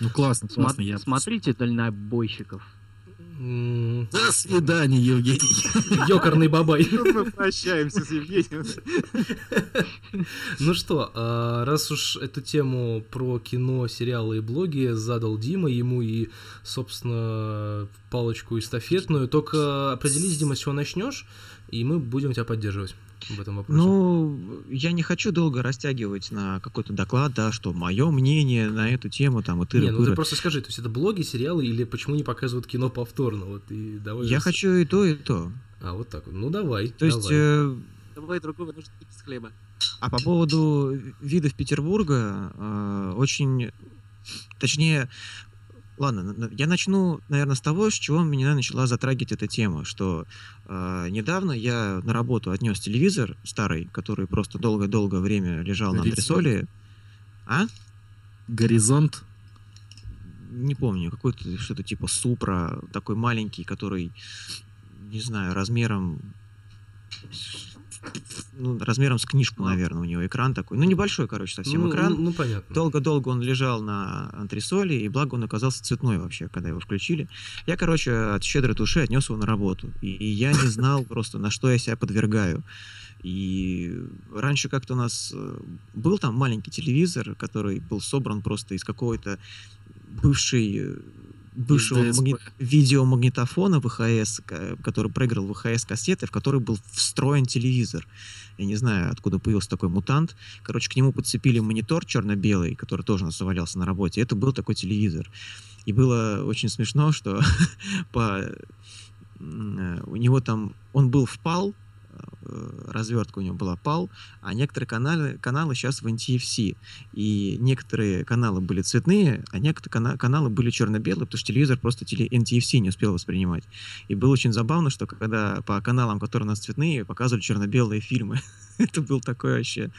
Ну классно, классно. Я... Смотрите дальнобойщиков. До свидания, Евгений. Ёкарный бабай. Мы прощаемся с Евгением. Ну что, а, раз уж эту тему про кино, сериалы и блоги задал Дима, ему и, собственно, палочку эстафетную, только определись, Дима, с чего начнешь, и мы будем тебя поддерживать в этом вопросе? Ну, я не хочу долго растягивать на какой-то доклад, да, что мое мнение на эту тему, там, вот Не, ну ты просто скажи, то есть это блоги, сериалы, или почему не показывают кино повторно? Вот, и давай я хочу и то, и то. А, вот так вот. Ну, давай. То есть... Э... Давай другого нужно из хлеба. А по поводу видов Петербурга, э, очень... Точнее, Ладно, я начну, наверное, с того, с чего меня начала затрагивать эта тема, что э, недавно я на работу отнес телевизор старый, который просто долгое-долгое время лежал Горизонт. на антресоле. А? Горизонт? Не помню, какой-то что-то типа Супра, такой маленький, который, не знаю, размером ну, размером с книжку, наверное, у него экран такой. Ну, небольшой, короче, совсем ну, экран. Ну, ну, понятно. Долго-долго он лежал на антресоле, и благо он оказался цветной вообще, когда его включили. Я, короче, от щедрой души отнес его на работу. И, и я не знал просто, на что я себя подвергаю. И раньше как-то у нас э, был там маленький телевизор, который был собран просто из какой-то бывшей э, бывшего магни... видеомагнитофона ВХС, который проиграл ВХС-кассеты, в который был встроен телевизор. Я не знаю, откуда появился такой мутант. Короче, к нему подцепили монитор черно-белый, который тоже у нас завалялся на работе. Это был такой телевизор. И было очень смешно, что по... Э, у него там... Он был впал, Э, развертка у него была PAL, а некоторые каналы, каналы сейчас в NTFC. И некоторые каналы были цветные, а некоторые кана- каналы были черно-белые, потому что телевизор просто теле- NTFC не успел воспринимать. И было очень забавно, что когда по каналам, которые у нас цветные, показывали черно-белые фильмы. это был такое вообще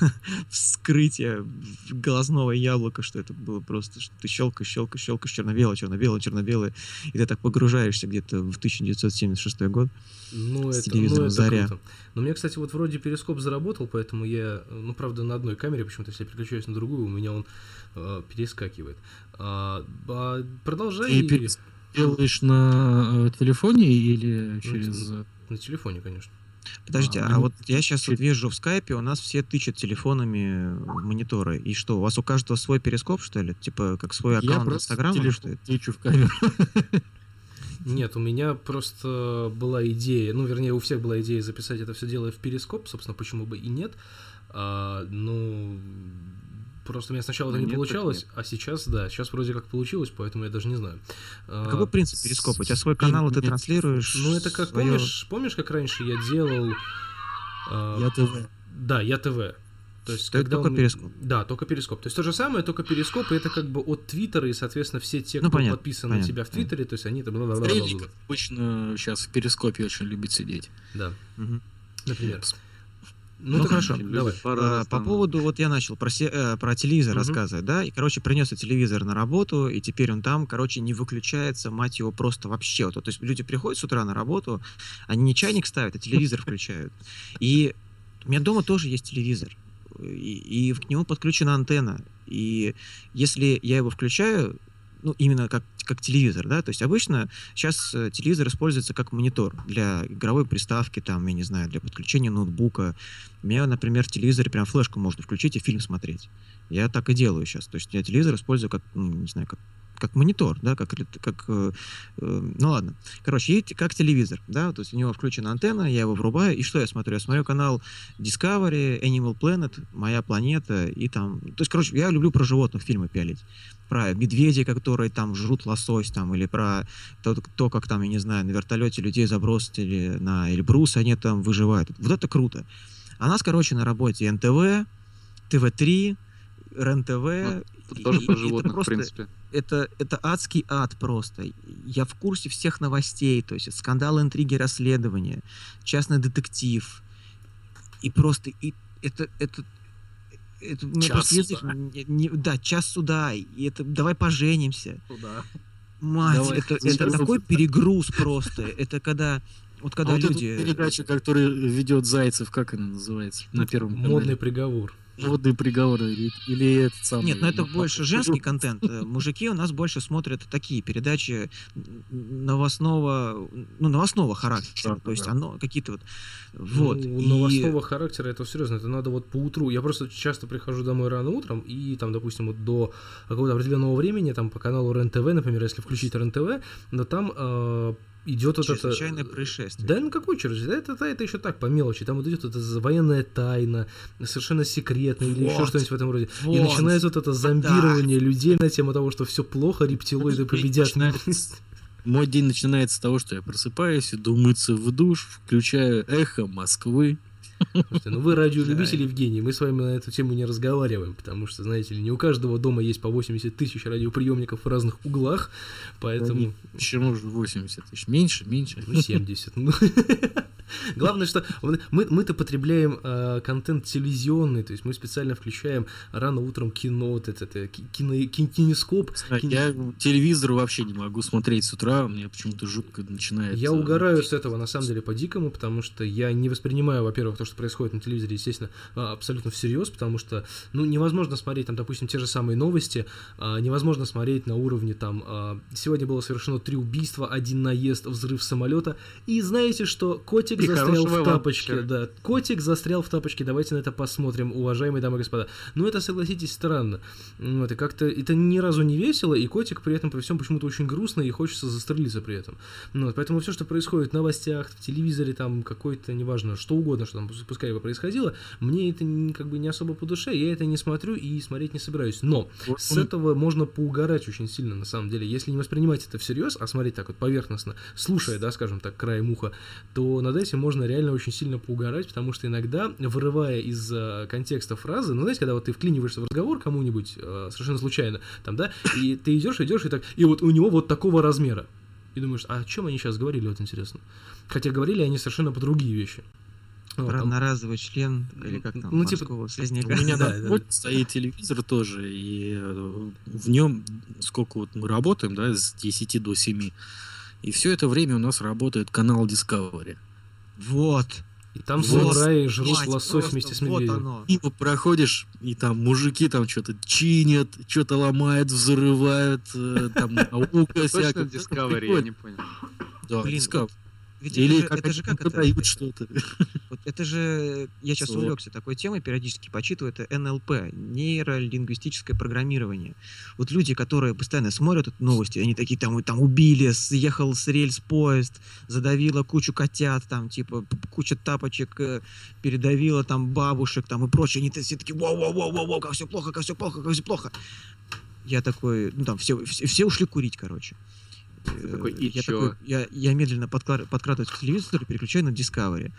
вскрытие глазного яблока, что это было просто, что ты щелкаешь, щелкаешь, щелкаешь, черно-белое, черно-белое, черно-белое, и ты так погружаешься где-то в 1976 год ну, с это, телевизором ну, «Заря». Круто. Но мне, кстати, вот вроде перископ заработал, поэтому я, ну, правда, на одной камере, почему-то, если я переключаюсь на другую, у меня он э, перескакивает. А, а, продолжай. Ты и... делаешь на э, телефоне или ну, через... На, на телефоне, конечно. Подождите, а, а вот я сейчас вот вижу в скайпе, у нас все тычат телефонами в мониторы. И что, у вас у каждого свой перископ, что ли? Типа, как свой аккаунт Инстаграма? Я что тычу в камеру. Нет, у меня просто была идея, ну, вернее, у всех была идея записать это все дело в перископ, собственно, почему бы и нет. А, ну, Просто у меня сначала это не получалось, а сейчас, да, сейчас вроде как получилось, поэтому я даже не знаю. А какой принцип перископа? У тебя свой канал, и ты транслируешь Ну, это как, свое... помнишь, помнишь, как раньше я делал... А... Я ТВ. Да, я ТВ. То есть, когда только он... перископ. Да, только перископ. То есть то же самое, только перископ, и это как бы от Твиттера, и, соответственно, все те, ну, кто понятно, подписан понятно, на тебя в Твиттере, то есть они там... Обычно сейчас в перископе очень любит сидеть. Да. Угу. Например. Ну, ну хорошо, давай. А, по поводу, вот я начал про, се, э, про телевизор угу. рассказывать, да, и, короче, принес телевизор на работу, и теперь он там, короче, не выключается, мать его, просто вообще. Вот, то есть люди приходят с утра на работу, они не чайник ставят, а телевизор включают. И у меня дома тоже есть телевизор, и, и к нему подключена антенна. И если я его включаю, ну, именно как, как телевизор, да, то есть обычно сейчас э, телевизор используется как монитор для игровой приставки, там, я не знаю, для подключения ноутбука. У меня, например, в телевизоре прям флешку можно включить и фильм смотреть. Я так и делаю сейчас, то есть я телевизор использую как, ну, не знаю, как как монитор, да, как, как э, э, ну ладно. Короче, как телевизор, да, то есть у него включена антенна, я его врубаю, и что я смотрю? Я смотрю канал Discovery, Animal Planet, Моя планета, и там, то есть, короче, я люблю про животных фильмы пялить. Про медведей, которые там жрут лосось, там, или про то, то как там, я не знаю, на вертолете людей забросили на Эльбрус, они там выживают. Вот это круто. А нас, короче, на работе НТВ, ТВ-3, РЕН-ТВ. Ну, тоже про животных, просто, в принципе. Это, это адский ад просто. Я в курсе всех новостей, то есть скандалы, интриги, расследования, частный детектив. И просто и это, это, это у меня просто язык не, не, да час суда и это давай поженимся суда. мать давай, это это такой перегруз просто это когда вот когда а люди вот передача которая ведет Зайцев как она называется на первом модный приговор Водные приговоры или, или этот самый... Нет, но это ну, больше женский контент. Э, Мужики у нас больше смотрят такие передачи новостного, ну, новостного характера. Да, То есть да. оно какие-то вот... Вот. Ну, И- новостного характера это серьезно. Это надо вот по утру. Я просто часто прихожу домой рано утром, и там, допустим, вот до какого-то определенного времени, там по каналу РЕН-ТВ, например, если включить РЕН-ТВ, но там э, идет вот это... Чрезвычайное происшествие. Да, ну какой чрезвычайный? Это, это, это еще так, по мелочи. Там вот идет эта военная тайна, совершенно секретная или еще Вот. что-нибудь в этом роде. И Вот. начинается вот это зомбирование людей на тему того, что все плохо, рептилоиды победят. Мой день начинается с того, что я просыпаюсь, иду мыться в душ, включаю эхо Москвы. Слушайте, ну вы радиолюбитель, Евгений, мы с вами на эту тему не разговариваем, потому что, знаете ли, не у каждого дома есть по 80 тысяч радиоприемников в разных углах, поэтому... Нет, Почему же 80 тысяч? Меньше, меньше. Ну, 70. ну. Главное, что мы, мы-то потребляем э, контент телевизионный, то есть мы специально включаем рано утром кино, вот это, это ки- кино, ки- кинескоп. Я телевизор вообще не могу смотреть с утра, у меня почему-то жутко начинает... Я угораю с этого, на самом деле, по-дикому, потому что я не воспринимаю, во-первых, то, что происходит на телевизоре, естественно, а, абсолютно всерьез, потому что, ну, невозможно смотреть, там, допустим, те же самые новости, а, невозможно смотреть на уровне, там, а, сегодня было совершено три убийства, один наезд, взрыв самолета, и знаете, что котик И застрял в тапочке, вечера. да, котик застрял в тапочке, давайте на это посмотрим, уважаемые дамы и господа. Ну, это, согласитесь, странно. Вот, и как-то это ни разу не весело, и котик при этом при всем почему-то очень грустно, и хочется застрелиться при этом. Ну, вот, поэтому все, что происходит в новостях, в телевизоре, там, какой-то, неважно, что угодно, что там, пускай бы происходило, мне это как бы не особо по душе, я это не смотрю и смотреть не собираюсь. Но Вот с он- этого можно поугарать очень сильно, на самом деле. Если не воспринимать это всерьез, а смотреть так вот поверхностно, слушая, да, скажем так, краем уха, то над этим можно реально очень сильно поугарать, потому что иногда, вырывая из э, контекста фразы, ну, знаете, когда вот ты вклиниваешься в разговор кому-нибудь э, совершенно случайно, там, да, и ты идешь, идешь, и так, и вот у него вот такого размера. И думаешь, а о чем они сейчас говорили, вот интересно. Хотя говорили они совершенно по другие вещи. Вот, Про там- одноразовый член, или как там, Ну, типа, морского У слизняка. меня Да, да, работе стоит телевизор тоже, и э, в нем, сколько вот мы работаем, да, с 10 до 7, и все это время у нас работает канал Discovery. Вот. И там Вот, самураи жрут Мать, лосось вместе с вот медведем. оно. И проходишь, и там мужики там что-то чинят, что-то ломают, взрывают, э, там наука Точно всякая. Discovery, я не понял. Да, Блин, Discovery. Ведь Или это, как это же как это? продают что-то. Вот это же, я сейчас Вот. увлекся такой темой, периодически почитываю, это НЛП, нейролингвистическое программирование. Вот люди, которые постоянно смотрят эти новости, они такие там, там убили, съехал с рельс поезд, задавило кучу котят, там типа куча тапочек, э, передавило там бабушек там и прочее. Они все такие, воу-воу-воу-воу, как все плохо, как все плохо, как все плохо. Я такой, ну там все, все, все ушли курить, короче. Ты такой, «И я, чё?» такой, я, я медленно подкла- подкрадываюсь к телевизору, переключаю на Discovery.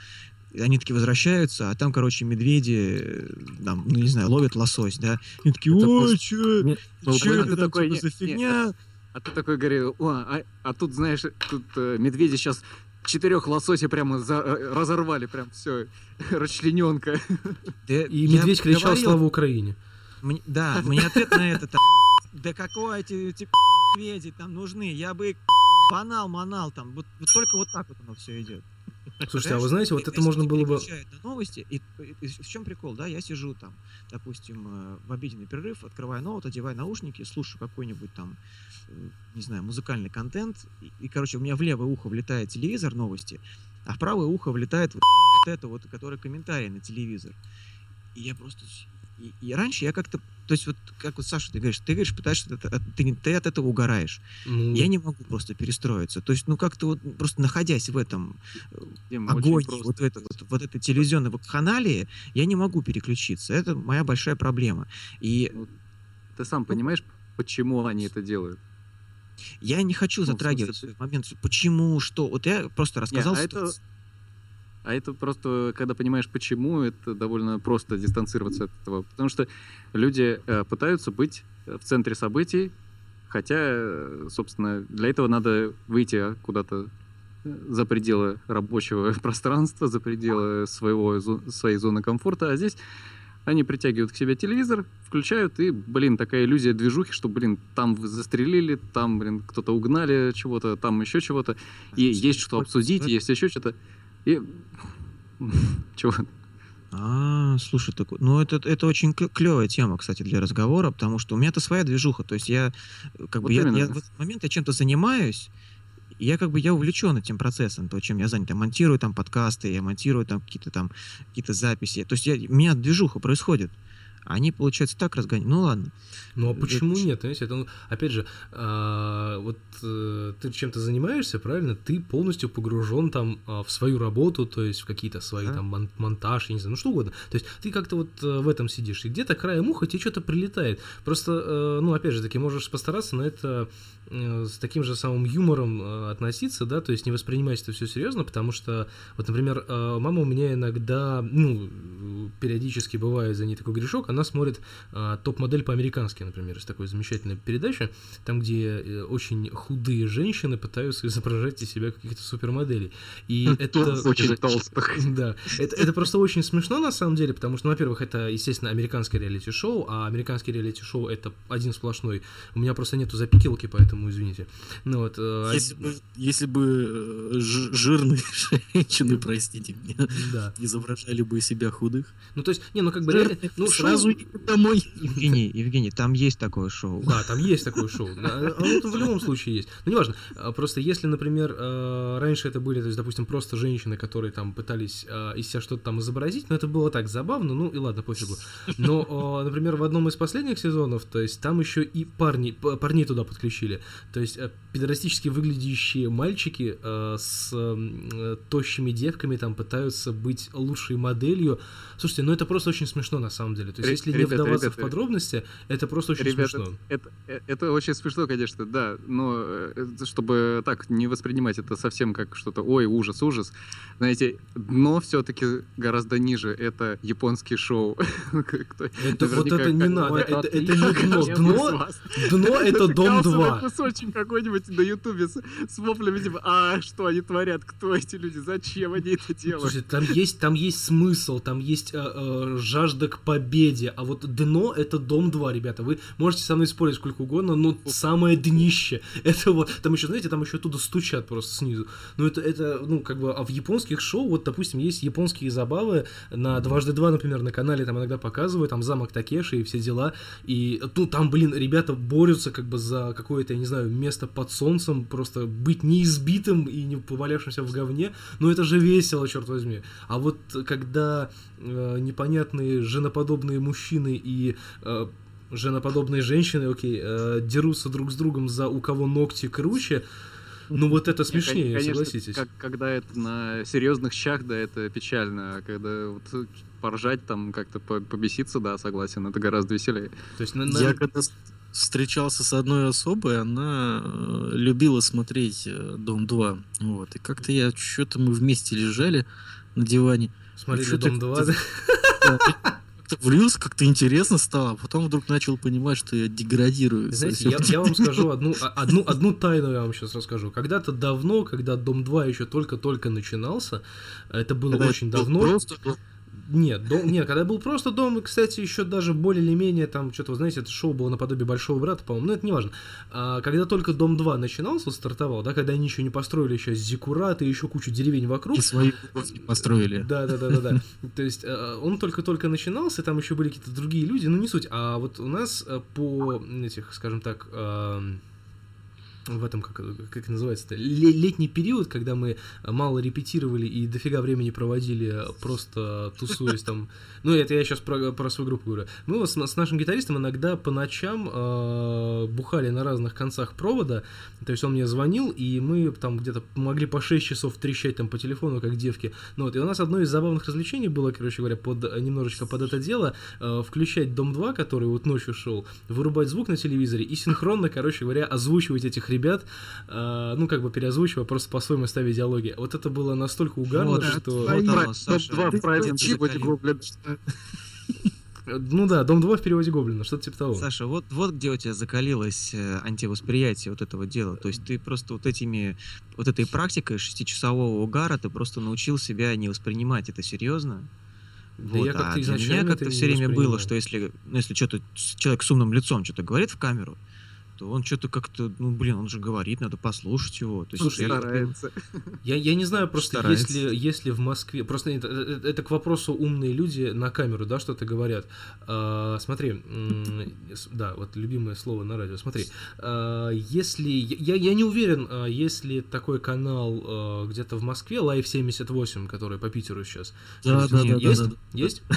И Они такие возвращаются, а там, короче, медведи, э, там, ну, не знаю, ловят лосось, да. И они такие, Это ой, просто- чё, Нет, чё а это такой, типа, за фигня? А ты такой говорил, о, а, а тут, знаешь, тут э, медведи сейчас четырех лосося прямо за- э, разорвали, прям все, расчлененка. Да И медведь кричал говорил, «Слава Украине!» мне- да, мне ответ на это там, да какой эти, эти медведи там нужны, я бы их банал, манал там, вот, вот только вот так вот оно все идет. Слушайте, а вы знаете, вот это можно было бы... на новости, и, и- и в чем прикол, да, я сижу там, допустим, э, в обеденный перерыв, открываю ноут, одеваю наушники, слушаю какой-нибудь там, не знаю, музыкальный контент, и, и, короче, у меня в левое ухо влетает телевизор, новости, а в правое ухо влетает вот, вот это вот, который комментарий на телевизор. И я просто... И, и раньше я как-то... То есть вот, как вот Саша, ты говоришь, ты говоришь, пытаешься... ты, ты от этого угораешь. ну, Я не могу просто перестроиться. То есть, ну, как-то вот, просто находясь в этом Дима, очень огонь, вот, это, вот, вот этой телевизионной вакханалии, я не могу переключиться. Это моя большая проблема. И Ты сам понимаешь, почему они это делают? я не хочу Ну, затрагивать смысле, этот момент, почему, что. Вот я просто рассказал а это-. А это просто, когда понимаешь, почему, это довольно просто дистанцироваться от этого. Потому что люди э, пытаются быть в центре событий, хотя, э, собственно, для этого надо выйти куда-то э, за пределы рабочего пространства, за пределы своего, своей зоны комфорта. А здесь они притягивают к себе телевизор, включают, и, блин, такая иллюзия движухи, что, блин, там застрелили, там, блин, кто-то угнали чего-то, там еще чего-то. И есть что обсудить, есть еще что-то. И... Чего? А, слушай, так, ну это, это очень клевая тема, кстати, для разговора, потому что у меня это своя движуха. То есть я э, как Вот бы я, я в этот момент я чем-то занимаюсь, и я как бы я увлечен этим процессом, то, чем я занят. Я монтирую там подкасты, я монтирую там какие-то там какие-то записи. То есть я, у меня движуха происходит. А они, получается, так разгоняют. Ну ладно. Ну а Это почему ж- нет? Понимаете, это, опять же, а, вот э, ты чем-то занимаешься, правильно? Ты полностью погружен там а, в свою работу, то есть в какие-то свои Да. там мон- монтаж, я не знаю, ну что угодно. То есть ты как-то вот э, в этом сидишь, и где-то краем уха тебе что-то прилетает. Просто, э, ну опять же таки, можешь постараться на это э, с таким же самым юмором э, относиться, да, то есть не воспринимать это все серьезно, потому что, вот, например, э, мама у меня иногда, ну, э, периодически бывает за ней такой грешок, она смотрит э, топ-модель по-американски, например, есть такая замечательная передача, там, где э, очень худые женщины пытаются изображать из себя каких-то супермоделей. И это... Очень толстых. Да, это, это просто очень смешно на самом деле, потому что, ну, во-первых, это, естественно, американское реалити-шоу, а американское реалити-шоу это один сплошной. У меня просто нету запикилки, поэтому извините. Ну вот, э, Если бы, если бы э, жирные женщины, простите меня, да. изображали бы себя худых, Ну, то есть, не, ну, как бы ну, шоу- сразу иди домой. Евгений, Евгений, там есть такое шоу. Да, там есть такое шоу. Да, Оно в любом случае есть. Ну, неважно. А, Просто если, например, э, раньше это были, то есть, допустим, просто женщины, которые там пытались из себя что-то там изобразить, но это было так забавно, ну и ладно, пофигу. Но, например, в одном из последних сезонов, то есть там еще и парни, парней туда подключили. То есть э, педорастически выглядящие мальчики с тощими девками там пытаются быть лучшей моделью. Слушайте, ну это просто очень смешно на самом деле. То есть, Если не ребята, вдаваться в ребята. подробности, это просто очень Ребята, смешно. это, это очень смешно, конечно, да, но э, чтобы так не воспринимать это совсем как что-то, ой, ужас, ужас, знаете, дно все-таки гораздо ниже, это японские шоу. Это вот это не надо, это, не дно. Дно, это дом затыкался в 2. кусочек какой-нибудь на ютубе с, с воплями типа, а что они творят, кто эти люди, зачем они это делают? Слушайте, там есть, там есть смысл, там есть э, э, жажда к победе, а вот дно это дом 2, ребята. Вы можете со мной спорить сколько угодно, но самое днище. Это вот, там еще, знаете, там еще оттуда стучат просто снизу. Ну это, это, ну как бы, а в японских шоу, вот, допустим, есть японские забавы на дважды два, например, на канале там иногда показывают, там замок Такеши и все дела. И, ну, там, блин, ребята борются как бы за какое-то, я не знаю, место под солнцем, просто быть неизбитым и не повалявшимся в говне. Ну, это же весело, черт возьми. А вот когда э, непонятные женоподобные мужчины и э, женоподобные женщины, окей, э, дерутся друг с другом за у кого ногти круче, ну вот это Не, смешнее, кон- конечно, согласитесь. как- когда это на серьезных щах, да, это печально. А когда вот поржать, там как-то по- побеситься, да, согласен, это гораздо веселее. То есть, на- на- Я когда встречался с одной особой, она э, любила смотреть э, «Дом 2». Вот. И как-то я, что-то мы вместе лежали на диване. смотрели Дом 2, как-то- Да, Как-то влился, как-то интересно стало. а Потом вдруг начал понимать, что я деградирую. Знаете, я, я вам скажу одну, а- одну, одну тайну я вам сейчас расскажу. Когда-то давно, когда Дом 2 еще только-только начинался, это было Когда очень давно. Просто Нет, дом, нет, когда был просто дом, кстати, еще даже более или менее там что-то, вы знаете, это шоу было наподобие Большого Брата, по-моему, но это не важно. А, когда только Дом 2 начинался, стартовал, да, когда они еще не построили еще зиккураты и еще кучу деревень вокруг, и свои построили. да, да, да, да, да. То есть э, он только-только начинался, там еще были какие-то другие люди, ну не суть. А вот у нас э, по этих, скажем так, в этом, как, как называется-то, ле- летний период, когда мы мало репетировали и дофига времени проводили просто тусуясь там. Ну, это я сейчас про, про свою группу говорю. Мы с, с нашим гитаристом иногда по ночам э, бухали на разных концах провода. То есть он мне звонил, и мы там где-то могли по 6 часов трещать там по телефону, как девки. Ну вот, и у нас одно из забавных развлечений было, короче говоря, под, немножечко под это дело, э, включать Дом 2, который вот ночью шел, вырубать звук на телевизоре и синхронно, короче говоря, озвучивать этих ребят, э, ну, как бы переозвучивая, просто по-своему ставя диалоги. Вот это было настолько угарно, Вот, что... вот оно, Дом Саша. 2 в прайме, Ты будет закалил. гоблин. Ну да, Дом 2 в переводе Гоблина, что-то типа того. Саша, вот, вот где у тебя закалилось э, антивосприятие вот этого дела. То есть ты просто вот этими, вот этой практикой шестичасового угара ты просто научил себя не воспринимать это серьезно. Да Вот, я как-то а для меня как-то все время было, что если, ну, если что-то человек с умным лицом что-то говорит в камеру, то он что-то как-то, ну, блин, он же говорит, надо послушать его. То есть, я- старается. Я, я не знаю, просто Старается. если, если в Москве... Просто это, это- это к вопросу умные люди на камеру, да, что-то говорят. А, смотри, да, вот любимое слово на радио. Смотри, а, если... Я, я не уверен, а, если такой канал а, где-то в Москве, Live 78, который по Питеру сейчас. Да, да, да, да, Есть? да, да. Есть?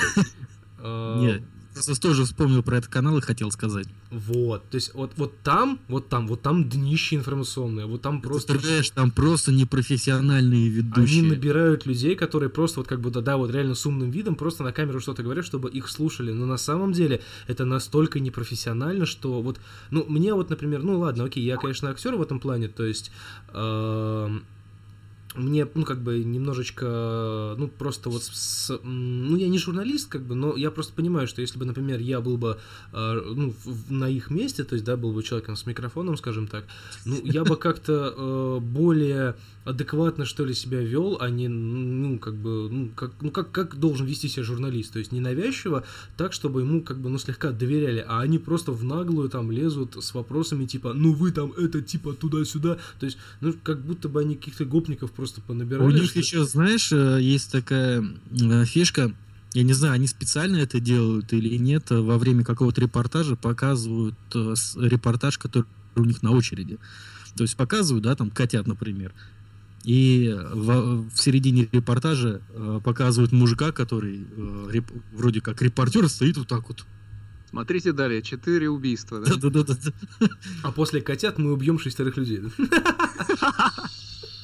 А, Просто тоже вспомнил про этот канал и хотел сказать. Вот, то есть вот, вот там, вот там, вот там днище информационное, вот там просто... Представляешь, там просто непрофессиональные Они ведущие. набирают людей, которые просто вот как бы, да, да, вот реально с умным видом просто на камеру что-то говорят, чтобы их слушали. Но на самом деле это настолько непрофессионально, что вот, ну, мне вот, например, ну ладно, окей, я, конечно, актер в этом плане, то есть эм, мне, ну, как бы, немножечко, ну, просто вот, с- ну, я не журналист, как бы, но я просто понимаю, что если бы, например, я был бы, э, ну, в- на их месте, то есть, да, был бы человеком с микрофоном, скажем так, ну, я бы как-то э, более адекватно, что ли, себя вел, а не, ну, как бы, ну, как, ну, как, как должен вести себя журналист, то есть, ненавязчиво, так, чтобы ему, как бы, ну, слегка доверяли, а они просто в наглую там лезут с вопросами, типа, ну, вы там это, типа, туда-сюда, то есть, ну, как будто бы они каких-то гопников просто понабирали. У них что- еще, знаешь, э, есть такая э, фишка, я не знаю, они специально это делают или нет, во время какого-то репортажа показывают э, репортаж, который у них на очереди. То есть показывают, да, там котят, например. И в, в середине репортажа э, показывают мужика, который э, реп- вроде как репортер стоит вот так вот. Смотрите далее. Четыре убийства, да? Да-да-да. А после котят мы убьем шестерых людей. Ой, смотри, Да, какой ужас.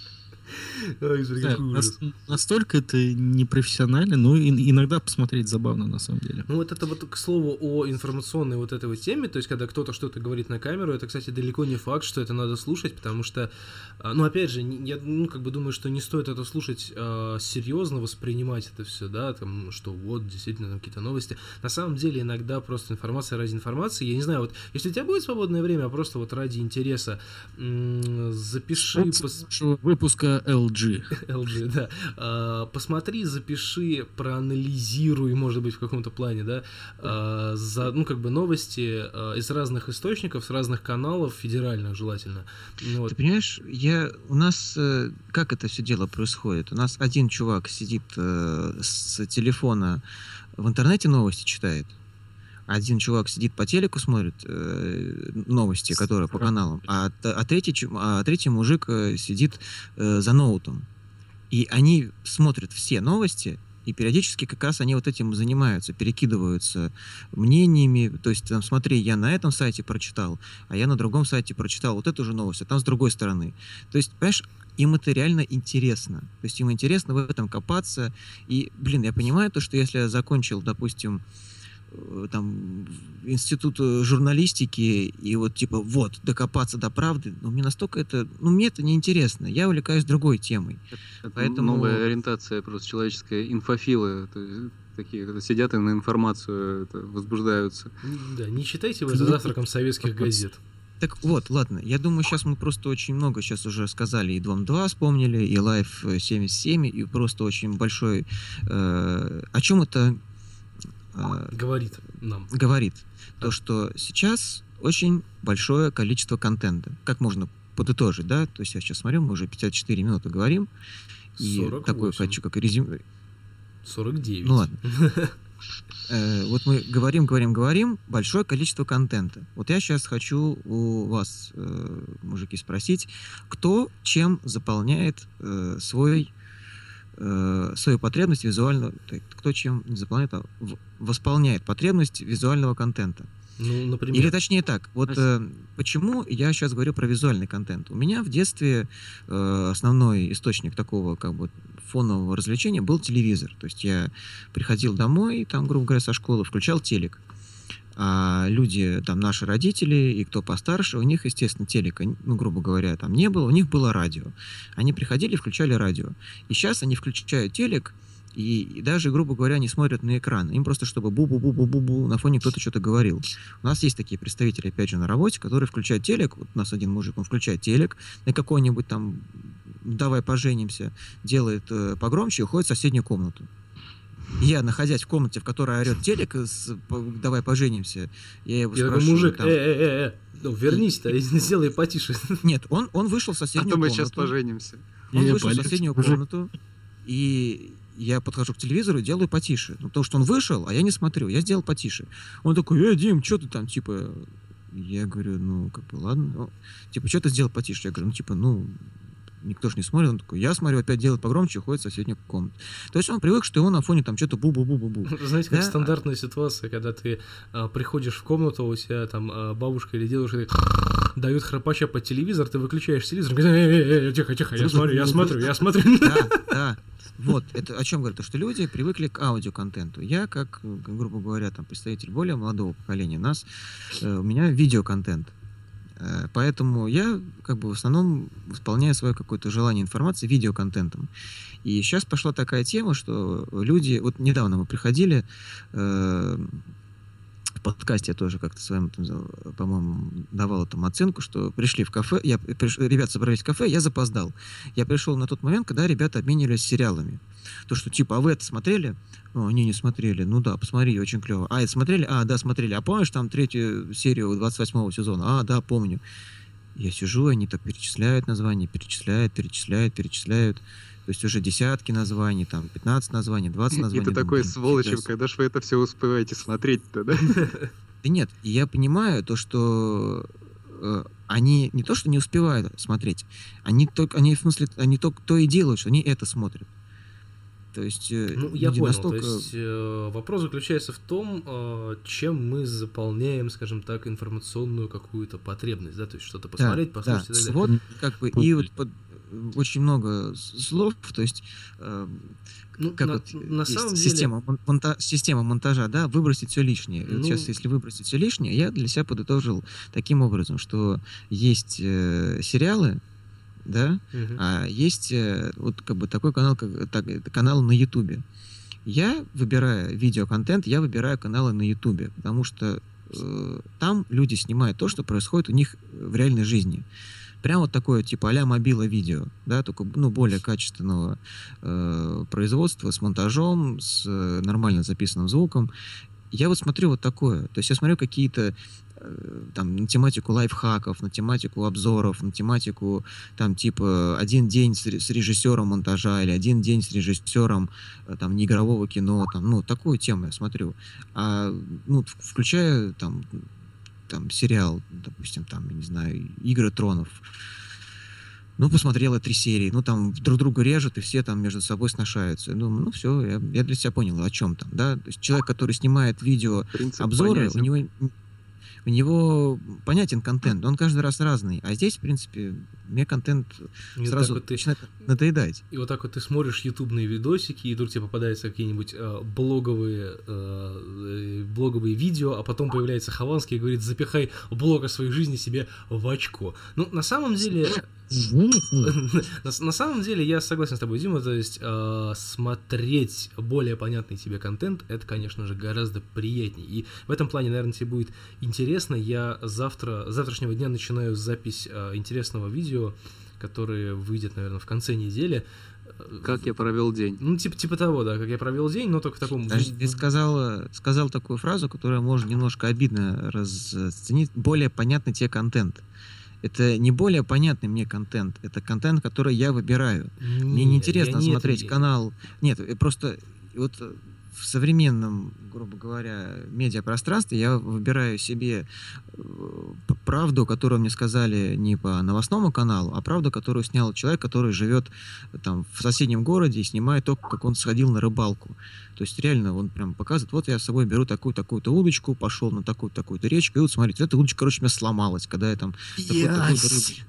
нас- настолько это непрофессионально, но иногда посмотреть забавно на самом деле. Ну вот это вот к слову о информационной вот этой вот теме, то есть когда кто-то что-то говорит на камеру, это, кстати, далеко не факт, что это надо слушать, потому что, а, ну опять же, я ну как бы думаю, что не стоит это слушать а, серьезно, воспринимать это все, да, там, что вот действительно там какие-то новости. На самом деле иногда просто информация ради информации. Я не знаю, вот если у тебя будет свободное время, а просто вот ради интереса, запиши, пос- выпуска LG. LG, да. А, посмотри, запиши, проанализируй, может быть, в каком-то плане, да, а, за, ну, как бы новости а, из разных источников, с разных каналов, федеральных желательно. Ну, вот. Ты понимаешь, я у нас э, как это все дело происходит? У нас один чувак сидит э, с телефона в интернете новости читает. Один чувак сидит по телеку смотрит э, новости, которые по каналам, а, а третий а третий мужик э, сидит э, за ноутом. И они смотрят все новости, и периодически как раз они вот этим занимаются, перекидываются мнениями. То есть, там, смотри, я на этом сайте прочитал, а я на другом сайте прочитал вот эту же новость, а там с другой стороны. То есть, понимаешь, им это реально интересно. То есть им интересно в этом копаться. И, блин, я понимаю то, что если я закончил, допустим, там в институт э, журналистики и вот типа вот докопаться до правды, но мне настолько это, ну мне это неинтересно. Я увлекаюсь другой темой. Это Поэтому- новая ориентация просто человеческая, инфофилы. то есть такие которые сидят и на информацию это, возбуждаются. Да, не читайте вы за завтраком советских газет. Так вот, ладно, я думаю, сейчас мы просто очень много сейчас уже сказали, и Дом 2 вспомнили, и Life 77, и просто очень большой... э, о чем это э, Говорит нам. говорит? То, что сейчас очень большое количество контента. Как можно подытожить, да? То есть я сейчас смотрю, мы уже 54 минуты говорим, и 48. такой хочу как резюме. 49. Ну ладно. Э, вот мы говорим, говорим, говорим, большое количество контента. Вот я сейчас хочу у вас, э, мужики, спросить, кто чем заполняет э, свой э, свою потребность визуального, кто чем не заполняет, а восполняет потребность визуального контента. Ну, например. Или точнее так, вот э, почему я сейчас говорю про визуальный контент. У меня в детстве э, основной источник такого как бы фонового развлечения был телевизор. То есть я приходил домой, там, грубо говоря, со школы, включал телек. А люди, там, наши родители и кто постарше, у них, естественно, телека, ну, грубо говоря, там не было, у них было радио. Они приходили, включали радио. И сейчас они включают телек, и, и даже, грубо говоря, не смотрят на экран. Им просто, чтобы бу-бу-бу-бу-бу-бу, на фоне кто-то что-то говорил. У нас есть такие представители, опять же, на работе, которые включают телек. Вот у нас один мужик, он включает телек на какой-нибудь там «давай поженимся», делает э, погромче и уходит в соседнюю комнату. Я, находясь в комнате, в которой орет телек, с- по- давай поженимся, я его Я спрашиваю, мужик, там, э, э, э, э, ну, вернись-то, и сделай потише. Нет, он, он вышел в А соседнюю то мы комнату. сейчас поженимся. Он Э, вышел в соседнюю комнату, и я подхожу к телевизору и делаю потише. Ну, потому что он вышел, а я не смотрю. Я сделал потише. Он такой, э, Дим, что ты там, типа... Я говорю, ну, как бы, ладно. Ну, типа, что ты сделал потише? Я говорю, ну, типа, ну, никто же не смотрит. Он такой, я смотрю, опять делает погромче, уходит в соседнюю комнату. То есть он привык, что его на фоне там что-то бу-бу-бу-бу-бу. Знаете, как Да. стандартная ситуация, когда ты а, приходишь в комнату, у тебя там а, бабушка или дедушка дают храпача под телевизор, ты выключаешь телевизор, говоришь, «Эй, эй, эй, тихо, тихо, я смотрю, я смотрю, я смотрю. Да, да. Вот, это о чем говорит, то, что люди привыкли к аудиоконтенту. Я, как, э, грубо говоря, там, представитель более молодого поколения, нас, э, у меня видеоконтент. Э, Поэтому я как бы в основном восполняю свое какое-то желание информации видеоконтентом. И сейчас пошла такая тема, что люди... Вот недавно мы приходили э, в подкасте я тоже как-то своим, за- по-моему, давал там оценку, что пришли в кафе, я, приш- ребята собрались в кафе, я запоздал. Я пришел на тот момент, когда ребята обменивались сериалами. То, что типа, а вы это смотрели? О, не, не смотрели. Ну да, посмотри, очень клево. А, это смотрели? А, да, смотрели. А помнишь там третью серию 28 сезона? А, да, помню. Я сижу, они так перечисляют названия, перечисляют, перечисляют, перечисляют. То есть уже десятки названий, там, 15 названий, 20 И названий. ты Думаю, такой себе. когда же вы это все успеваете смотреть-то, да? Да нет, и я понимаю то, что э, они не то, что не успевают смотреть, они только, они в смысле, они только то и делают, что они это смотрят. То есть э, Ну, я понял. настолько... То есть э, вопрос заключается в том, э, чем мы заполняем, скажем так, информационную какую-то потребность, да, то есть что-то Да, посмотреть, да, послушать и так далее. вот как бы и вот под- очень много слов, то есть э, Ну, как на, вот на есть самом деле, система, мон- монта- система монтажа, да, выбросить все лишнее. Ну- сейчас, если выбросить все лишнее, я для себя подытожил таким образом, что есть э, сериалы, да, Мгм. а есть э, вот как бы такой канал, как так, канал на Ютубе. Я выбираю видеоконтент, я выбираю каналы на Ютубе, потому что э, там люди снимают то, что происходит у них в реальной жизни. Прям вот такое, типа а-ля мобила видео, да, только ну, более качественного э, производства, с монтажом, с э, нормально записанным звуком. Я вот смотрю вот такое. То есть я смотрю какие-то там на тематику лайфхаков, на тематику обзоров, на тематику там типа один день с, с режиссером монтажа или один день с режиссером э, там неигрового кино, там, ну, такую тему я смотрю. А, ну, включая там, там сериал, допустим, там, я не знаю, Игры тронов. Ну, посмотрела три серии, ну, там друг друга режут, и все там между собой сношаются. Ну, ну все, я, я для себя понял, о чем там, да. То есть человек, который снимает видео Принцип обзоры, у него, у него понятен контент, он каждый раз разный. А здесь, в принципе, мне контент И вот сразу так вот ты- начинает надоедать. И вот так вот ты смотришь ютубные видосики, и вдруг тебе попадаются какие-нибудь э, блоговые, э, э, блоговые видео, а потом появляется Хованский и говорит, запихай блог о своей жизни себе в очко. Ну, на самом деле, на, самом деле я согласен с тобой, Дима, то есть э, смотреть более понятный тебе контент, это, конечно же, гораздо приятнее. И в этом плане, наверное, тебе будет интересно. Я завтра, завтрашнего дня начинаю запись э, интересного видео, которое выйдет, наверное, в конце недели. Как я провел день. Ну, типа, типа того, да, как я провел день, но только в таком... Подожди, Ты сказал, сказал такую фразу, которая может немножко обидно расценить. Более понятный тебе контент. Это не более понятный мне контент, это контент, который я выбираю. Мне Нет, неинтересно я не это смотреть имею. канал. Нет, просто вот э, в современном, грубо говоря, медиапространстве я выбираю себе э, правду, которую мне сказали не по новостному каналу, а правду, которую снял человек, который живет э, там в соседнем городе и снимает то, как он сходил на рыбалку. То есть реально он прям показывает, вот я с собой беру такую-такую-то удочку, пошел на такую-такую-то речку, и вот смотрите, эта удочка, короче, у меня сломалась, когда я там такой- такой-то рыбу-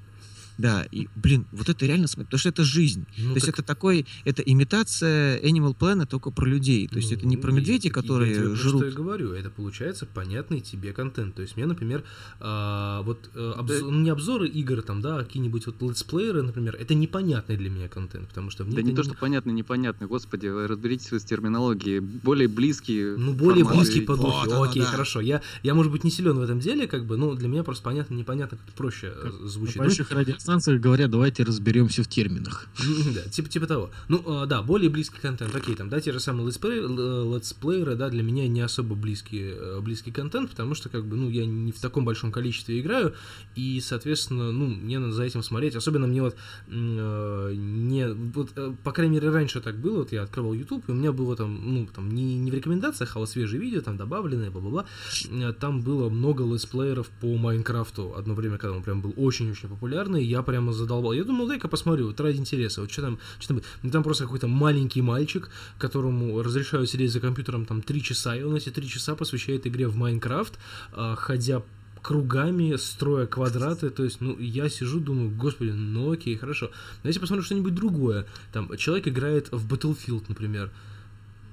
Да, и, блин, вот это реально смотреть, потому что это жизнь. Ну, То есть так- это такой, это имитация Animal Planet только про людей. То есть Ну, это не про медведей, Я которые тебе про жрут. что и говорю, это получается понятный тебе контент. То есть мне, например, а, вот э, обзо- ну, не обзоры игр, там, да, а какие-нибудь вот летсплееры, например, это непонятный для меня контент, потому что мне Да не то, что понятно, непонятно. Господи, разберитесь вы с терминологией. Более близкие Ну, более форматы. близкий по духу. Вот Окей, да. хорошо. Я, я, может быть, не силен в этом деле, как бы, но для меня просто понятно, непонятно, как-то проще э, звучит. На Ну, больших радиостанциях инстанциях говорят, давайте разберемся в терминах. Да, типа, типа того. Ну, а, да, более близкий контент. Окей, там, да, те же самые летсплей- л- летсплееры, да, для меня не особо близкий, э, близкий контент, потому что, как бы, ну, я не в таком большом количестве играю, и, соответственно, ну, мне надо за этим смотреть. Особенно мне вот э, не... Вот, э, по крайней мере, раньше так было, вот я открывал YouTube, и у меня было там, ну, там, не, не в рекомендациях, а вот свежие видео, там, добавленные, бла-бла-бла. Э, Там было много летсплееров по Майнкрафту одно время, когда он прям был очень-очень популярный, я прямо задолбал. Я думал, дай-ка посмотрю, вот ради интереса, вот что там, что там, там просто какой-то маленький мальчик, которому разрешают сидеть за компьютером там три часа, и он эти три часа посвящает игре в Майнкрафт, а, ходя кругами, строя квадраты, то есть, ну, я сижу, думаю, господи, ну окей, хорошо. Но если посмотрю что-нибудь другое, там, человек играет в Battlefield, например,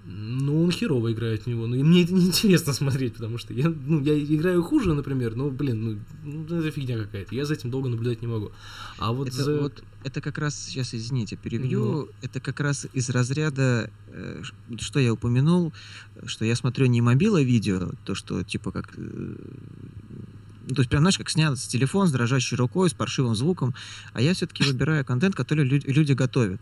ну, он херово играет в него. Ну, и мне это неинтересно смотреть, потому что я, ну, я играю хуже, например, но, блин, ну, ну, это фигня какая-то. Я за этим долго наблюдать не могу. А вот это, за... вот, это как раз, сейчас, извините, перебью, Ну. это как раз из разряда, э, что я упомянул, что я смотрю не мобила видео, то, что типа как... э, ну, то есть прям, знаешь, как снят с телефон с дрожащей рукой, с паршивым звуком, а я все-таки выбираю контент, который лю- люди готовят.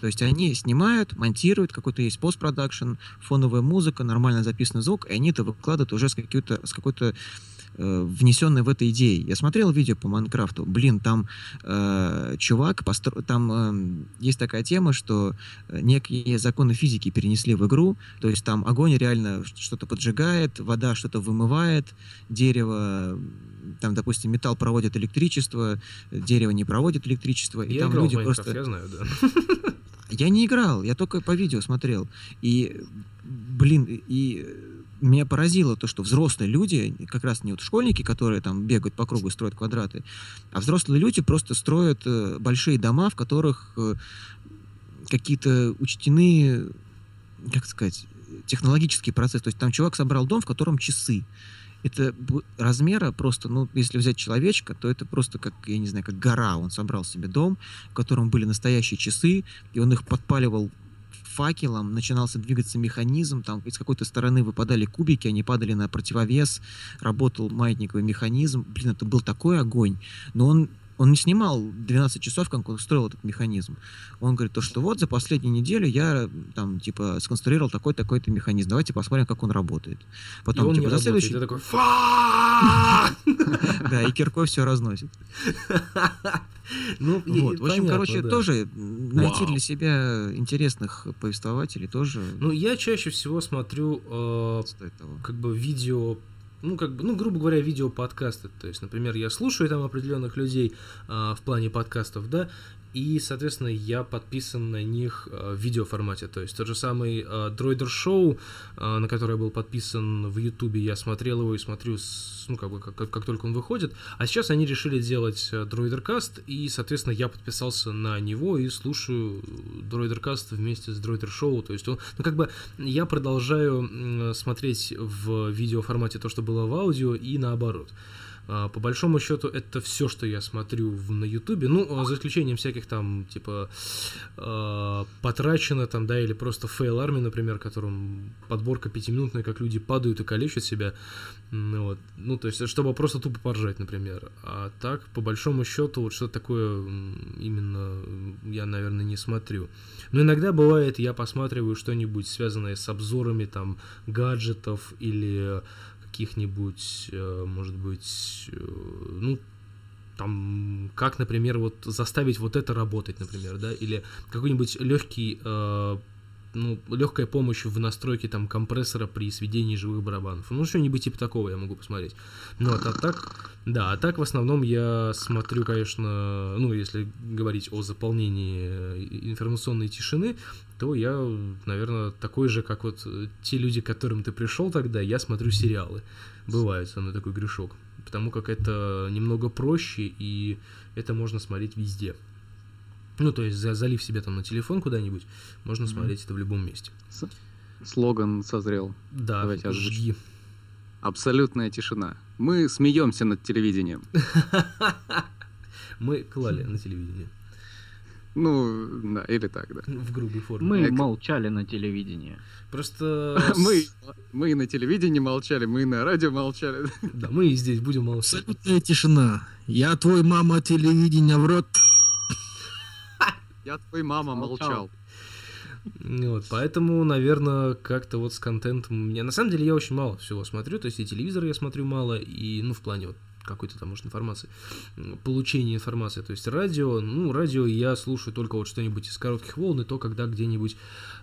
То есть они снимают, монтируют, какой-то есть постпродакшн, фоновая музыка, нормально записанный звук, и они это выкладывают уже с, какой-то, с какой-то э, внесенной в это идеей. Я смотрел видео по Майнкрафту, блин, там э, чувак, постро... там э, есть такая тема, что э, некие законы физики перенесли в игру, то есть там огонь реально что-то поджигает, вода что-то вымывает, дерево, там, допустим, металл проводит электричество, дерево не проводит электричество, и я там играл люди просто... я знаю, да. Я не играл, я только по видео смотрел. И, блин, и меня поразило то, что взрослые люди, как раз не вот школьники, которые там бегают по кругу и строят квадраты, а взрослые люди просто строят э, большие дома, в которых э, какие-то учтены, как сказать, технологические процессы. То есть там чувак собрал дом, в котором часы. Это размера просто, ну, если взять человечка, то это просто как, я не знаю, как гора. Он собрал себе дом, в котором были настоящие часы, и он их подпаливал факелом, начинался двигаться механизм, там из какой-то стороны выпадали кубики, они падали на противовес, работал маятниковый механизм. Блин, это был такой огонь. Но он он не снимал 12 часов, как он строил этот механизм. Он говорит, то, что вот за последнюю неделю я там, типа, сконструировал такой-такой-то механизм. Давайте посмотрим, как он работает. И Потом, он не типа, за следующий... ты такой! Да, и киркой все разносит. Ну, и- Вот. В общем, короче, тоже найти для себя интересных повествователей тоже Ну, я чаще всего смотрю э, как бы видео, ну, как бы, ну, грубо говоря, видео подкасты. То есть, например, я слушаю там определенных людей а, в плане подкастов, да, и, соответственно, я подписан на них а, в видеоформате. То есть тот же самый а, Дроидер Шоу, а, на который я был подписан в Ютубе, я смотрел его и смотрю, ну, как бы, как, как- только он выходит. А сейчас они решили делать Каст, и, соответственно, я подписался на него и слушаю Каст вместе с Дроидер Шоу. То есть, он, ну, как бы, я продолжаю смотреть в видеоформате то, что было в аудио, и наоборот. А, По большому счету, это все, что я смотрю на Ютубе. Ну, а за исключением всяких там, типа, э, потрачено там, да, или просто Fail Army, например, которым подборка пятиминутная, как люди падают и калечат себя. Ну, вот. ну, то есть, чтобы просто тупо поржать, например. А так, по большому счету, вот что такое именно я, наверное, не смотрю. Но иногда бывает, я посматриваю что-нибудь связанное с обзорами там гаджетов или каких-нибудь, э, может быть, э, ну, там, как, например, вот заставить вот это работать, например, да, или какой-нибудь легкий, э, ну, легкая помощь в настройке там компрессора при сведении живых барабанов. Ну, что-нибудь типа такого я могу посмотреть. Ну, вот, а так, да, а так в основном я смотрю, конечно, ну, если говорить о заполнении э, информационной тишины, то я, наверное, такой же, как вот э, те люди, к которым ты пришел тогда, я смотрю сериалы. Бывает со мной такой грешок. Потому как это немного проще, и это можно смотреть везде. Ну, то есть, за- залив себе там на телефон куда-нибудь, можно Мгм. смотреть это в любом месте. Слоган созрел. Да, Давайте жги. Абсолютная тишина. Мы смеемся над телевидением. Мы клали на телевидении. Ну, да, или так, да. В грубой форме. Мы Эк. молчали на телевидении. Просто... Мы, мы и на телевидении молчали, мы и на радио молчали. Да, мы и здесь будем молчать. Абсолютная тишина. Я твой мама телевидения в рот. Я твой мама Молчал. молчал. Вот, поэтому, наверное, как-то вот с контентом меня... На самом деле я очень мало всего смотрю, то есть и телевизор я смотрю мало, и, ну, в плане вот какой-то там, может, информации, м, получения информации. То есть радио, ну, радио я слушаю только вот что-нибудь из коротких волн, и то, когда где-нибудь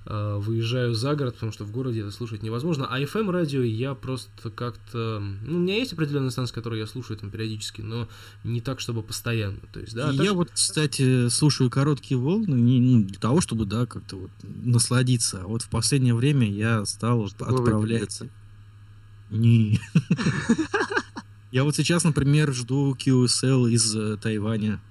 э, выезжаю за город, потому что в городе это слушать невозможно. А FM радио я просто как-то... Ну, у меня есть определенные станции, которые я слушаю там периодически, но не так, чтобы постоянно. То есть, да, И так- я вот, кстати, слушаю короткие волны не ну, для того, чтобы, да, как-то вот насладиться. А вот в последнее время я стал Чтобы отправлять... выпендриться. Не. Я вот сейчас, например, жду QSL из э, Тайваня.